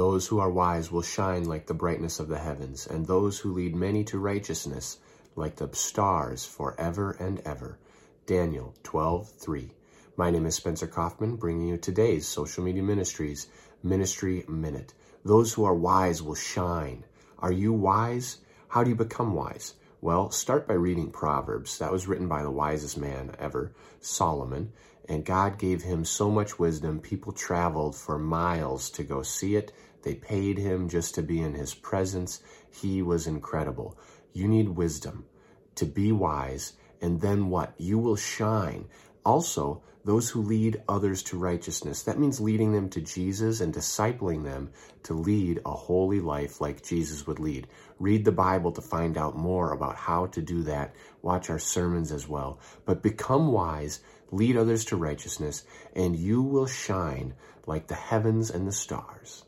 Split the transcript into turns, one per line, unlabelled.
Those who are wise will shine like the brightness of the heavens, and those who lead many to righteousness like the stars forever and ever. Daniel 12:3. My name is Spencer Coffman, bringing you today's Social Media Ministries Ministry Minute. Those who are wise will shine. Are you wise? How do you become wise? Well, start by reading Proverbs. That was written by the wisest man ever, Solomon. And God gave him so much wisdom, people traveled for miles to go see it. They paid him just to be in his presence. He was incredible. You need wisdom to be wise, and then what? You will shine. Also, those who lead others to righteousness. That means leading them to Jesus and discipling them to lead a holy life like Jesus would lead. Read the Bible to find out more about how to do that. Watch our sermons as well. But become wise, lead others to righteousness, and you will shine like the heavens and the stars.